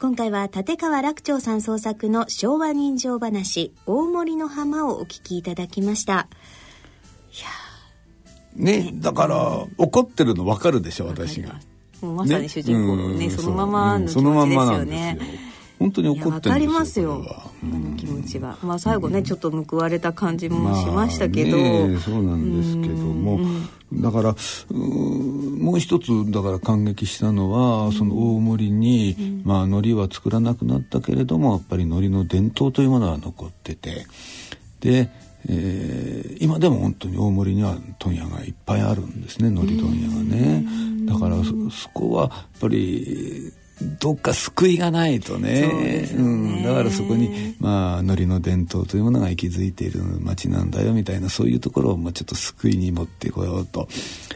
今回は立川楽長さん創作の昭和人情話大森の浜をお聞きいただきました。ね、ね、だから、怒ってるの分かるでしょ私が。もうまさに主人公ね、ね、そのままの気持ちですよね、本当に怒ってるかりますよあの気持ちがまあ最後ね、ちょっと報われた感じもしましたけど、まあね、そうなんですけど。もだからもう一つだから感激したのは、その大森に、まあ海苔は作らなくなったけれどもやっぱり海苔の伝統というものは残ってて。でえー、今でも本当に大森には問屋がいっぱいあるんですね海苔問屋がね。だからそこはやっぱりどっか救いがないとね、ね、うん、だからそこに、まあ、海苔の伝統というものが息づいている町なんだよみたいなそういうところをもうちょっと救いに持ってこようと。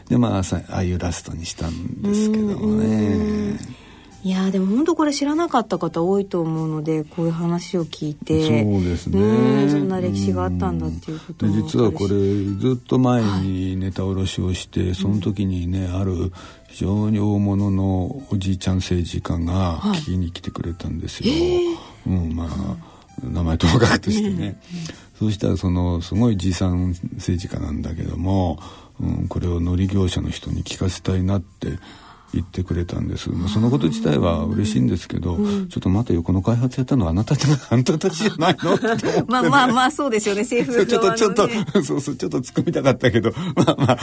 でまあああいうラストにしたんですけどもね。いやでも本当これ知らなかった方多いと思うのでこういう話を聞いてそうですね。そんな歴史があったんだっていうことも実はこれずっと前にネタ卸しをして、はい、その時にねある非常に大物のおじいちゃん政治家が聞きに来てくれたんですよ。はい、うんまあ名前ともかくとしてね、そうしたらそのすごいじいさん政治家なんだけども、うん、これを乗り業者の人に聞かせたいなって言ってくれたんです。まあ、そのこと自体は嬉しいんですけど、うん、ちょっと待てよ、この開発やったのはあなたあなたたちじゃないの？まあまあまあ、そうですよね、政府側の、ね、ちょっと、ちょっと、そうそう、ちょっと突っ込みたかったけど、ま あまあ、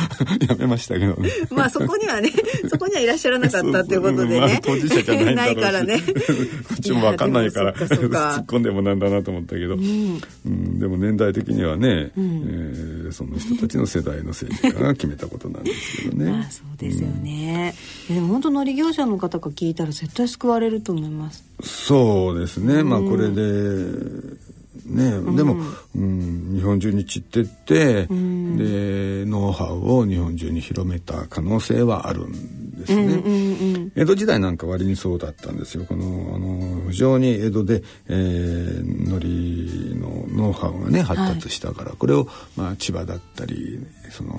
やめましたけどね。まあそこにはね、そこにはいらっしゃらなかったっていうことでね。まあ、当事者じゃないないからね。こっちもわかんないから突っ込んでもなんだなと思ったけど、うん、うん、でも年代的にはね、うん、えー、その人たちの世代の政治家が決めたことなんですけどね。まあそうですよね。うん、でも本当乗り業者の方が聞いたら絶対救われると思います。そうですね。まあこれで。ね、うん、でも、うん、日本中に散ってって、うん、でノウハウを日本中に広めた可能性はあるんですね、うんうんうん、江戸時代なんか割にそうだったんですよこのあの非常に江戸で、えー、海苔のノウハウがね発達したから、はい、これを、まあ、千葉だったりその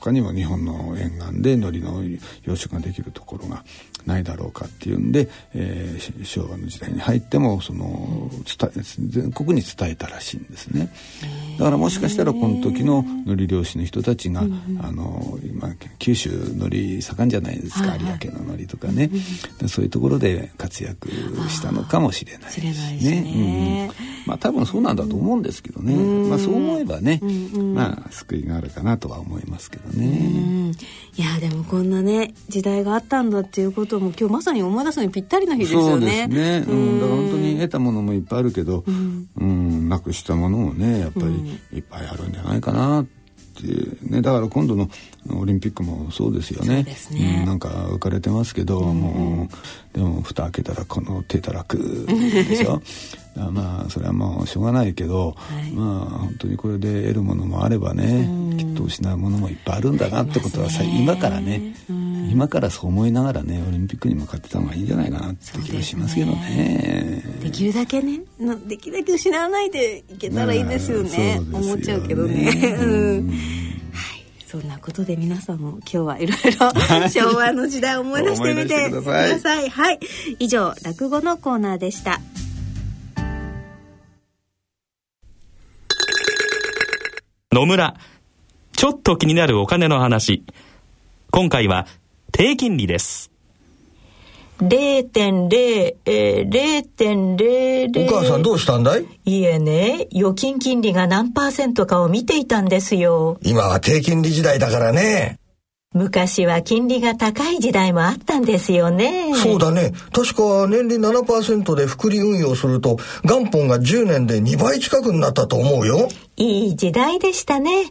他にも日本の沿岸で海苔の養殖ができるところがないだろうかっていうんで、えー、昭和の時代に入ってもその伝え全国に伝えたらしいんですね。だからもしかしたらこの時の海苔漁師の人たちが、あの今九州海苔盛んじゃないですか、有明の海苔とかね、そういうところで活躍したのかもしれないしね。ね。うん、まあ多分そうなんだと思うんですけどね、まあそう思えばね、まあ救いがあるかなとは思いますけどね。いやでもこんなね時代があったんだっていうことも今日まさに思い出すのにぴったりな日ですよね。そうですね。うん、だから本当に得たものもいっぱいあるけど、うん、うん、なくしたものもねやっぱりいっぱいあるんじゃないかなってねだから今度のオリンピックもそうですよね。ね。うん、なんか浮かれてますけど、うん、もうでも蓋開けたらこの手たらくでしょ。まあそれはもうしょうがないけど、はい、まあ本当にこれで得るものもあればね、きっと失うものもいっぱいあるんだなってことはさ、ね、今からね、今からそう思いながらねオリンピックに向かってた方がいいんじゃないかなって気がしますけどね。できるだけねできるだけ失わないでいけたらいいですよね、ね、思っちゃうけどね。うんそんなことで皆さんも今日はいろいろ昭和の時代を思い出してみてください。はい。以上、落語のコーナーでした。野村。ちょっと気になるお金の話。今回は低金利です。0.0、えー、0.00。お母さんどうしたんだい？いえね、預金金利が何パーセントかを見ていたんですよ。今は低金利時代だからね。昔は金利が高い時代もあったんですよね。そうだね。確か年利7%で複利運用すると元本が10年で2倍近くになったと思うよ。いい時代でしたね。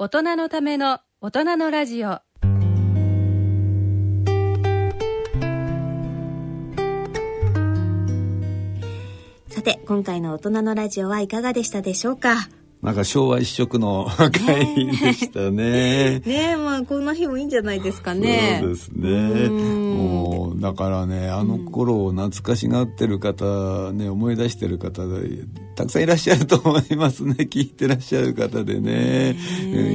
大人のための大人のラジオ。さて今回の大人のラジオはいかがでしたでしょうか？なんか昭和一色の会でしたね。ねえ、まあこんな日もいいんじゃないですかね。そうですね。もうだからね、あの頃を懐かしがってる方、ね、思い出してる方たくさんいらっしゃると思いますね。聞いてらっしゃる方でね。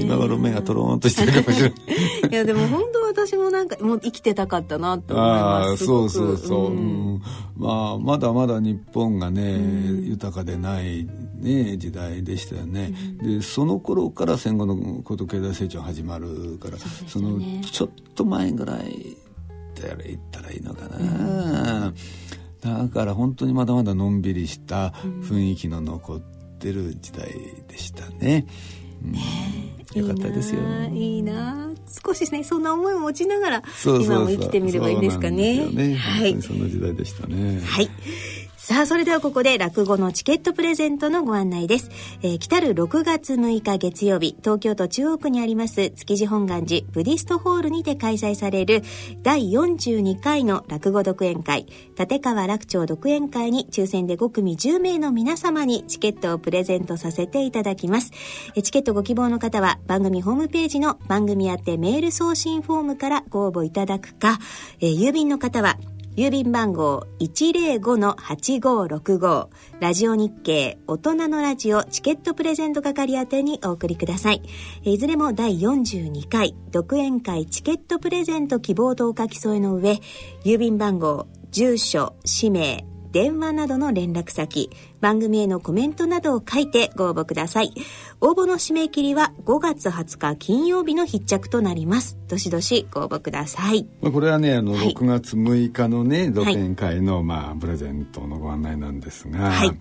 今頃目がとろーんとしてるかもしれない。いやでも本当私もなんかもう生きてたかったなと思います。あそうそうそう。うん、まあまだまだ日本がね、豊かでないね時代でしたよね。ね、うん、でその頃から戦後の高度経済成長始まるからそ、ね,、のちょっと前ぐらいって言ったらいいのかな、うん、だから本当にまだまだのんびりした雰囲気の残ってる時代でしたね。うん、ねよかったですよ。いいな少しねそんな思いを持ちながら今も生きてみればいいんですかね。ねはい、その時代でしたね。はいさあ、それではここで落語のチケットプレゼントのご案内です。えー、来たる6月6日月曜日、東京都中央区にあります築地本願寺ブディストホールにて開催される第42回の落語独演会、立川楽町独演会に抽選で5組10名の皆様にチケットをプレゼントさせていただきます。えチケットご希望の方は番組ホームページの番組宛てメール送信フォームからご応募いただくか、えー、郵便の方は郵便番号105-8565ラジオ日経大人のラジオチケットプレゼント係宛てにお送りください。いずれも第42回独演会チケットプレゼント希望とお書き添えの上、郵便番号、住所、氏名、電話などの連絡先、番組へのコメントなどを書いてご応募ください。応募の締め切りは5月20日金曜日の必着となります。どしどしご応募ください。まあ、これはね、あの、6月6日のね、独演会の、まあ、プレゼントのご案内なんですが、はい。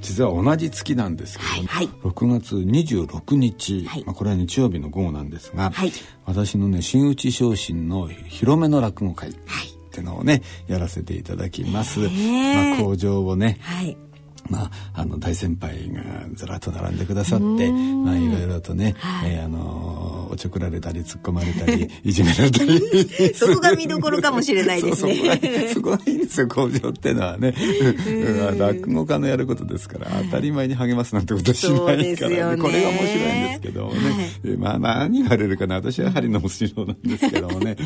実は同じ月なんですけど、はい、6月26日、はい、まあ、これは日曜日の午後なんですが、はい、私のね真打ち昇進の広めの落語会、ってのをねやらせていただきます。まあ、工場をね、はいまあ、あの大先輩がずらっと並んでくださって、まあ、いろいろとね、はい、えー、あのおちょくられたり突っ込まれたりいじめられたり。そこが見どころかもしれないですね。そこはいいんですよ工場ってのはね。落語家のやることですから当たり前に励ますなんてことしないから、ね、これが面白いんですけどもね、はい、まあ何言われるかな。私は針の面白なんですけどもね。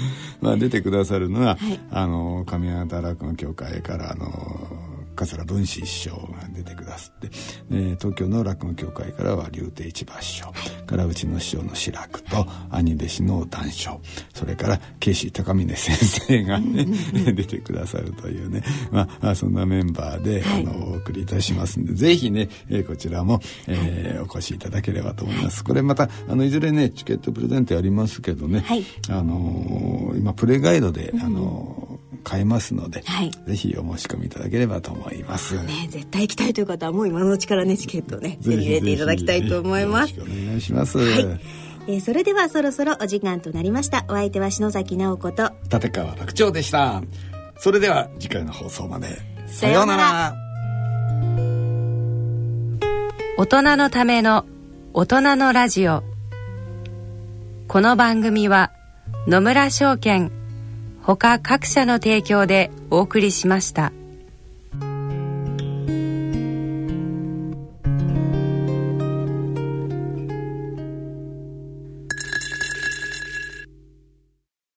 まあ出てくださるのは、はい、あの上方落語協会からあの桂文枝師匠が出てくださって、え東京の落語協会からは竜亭一馬師匠からうちの師匠の志らくと兄弟子の談笑それから慶子高峰先生がね出てくださるというね、まあ、そんなメンバーで、はい、あのお送りいたしますんでぜひね、えこちらも、えー、お越しいただければと思います。これまたあのいずれねチケットプレゼントやりますけどね、はい、あのー、今プレガイドで、あのー買えますので、はい、ぜひお申し込みいただければと思います。ね、絶対行きたいという方はもう今のうちからねチケットね手に入れていただきたいと思います。お願いします。はい。えー、それではそろそろお時間となりました。お相手は篠崎直子と立川楽長でした。それでは次回の放送まで。さようなら。大人のための大人のラジオ。この番組は野村証券他各社の提供でお送りしました。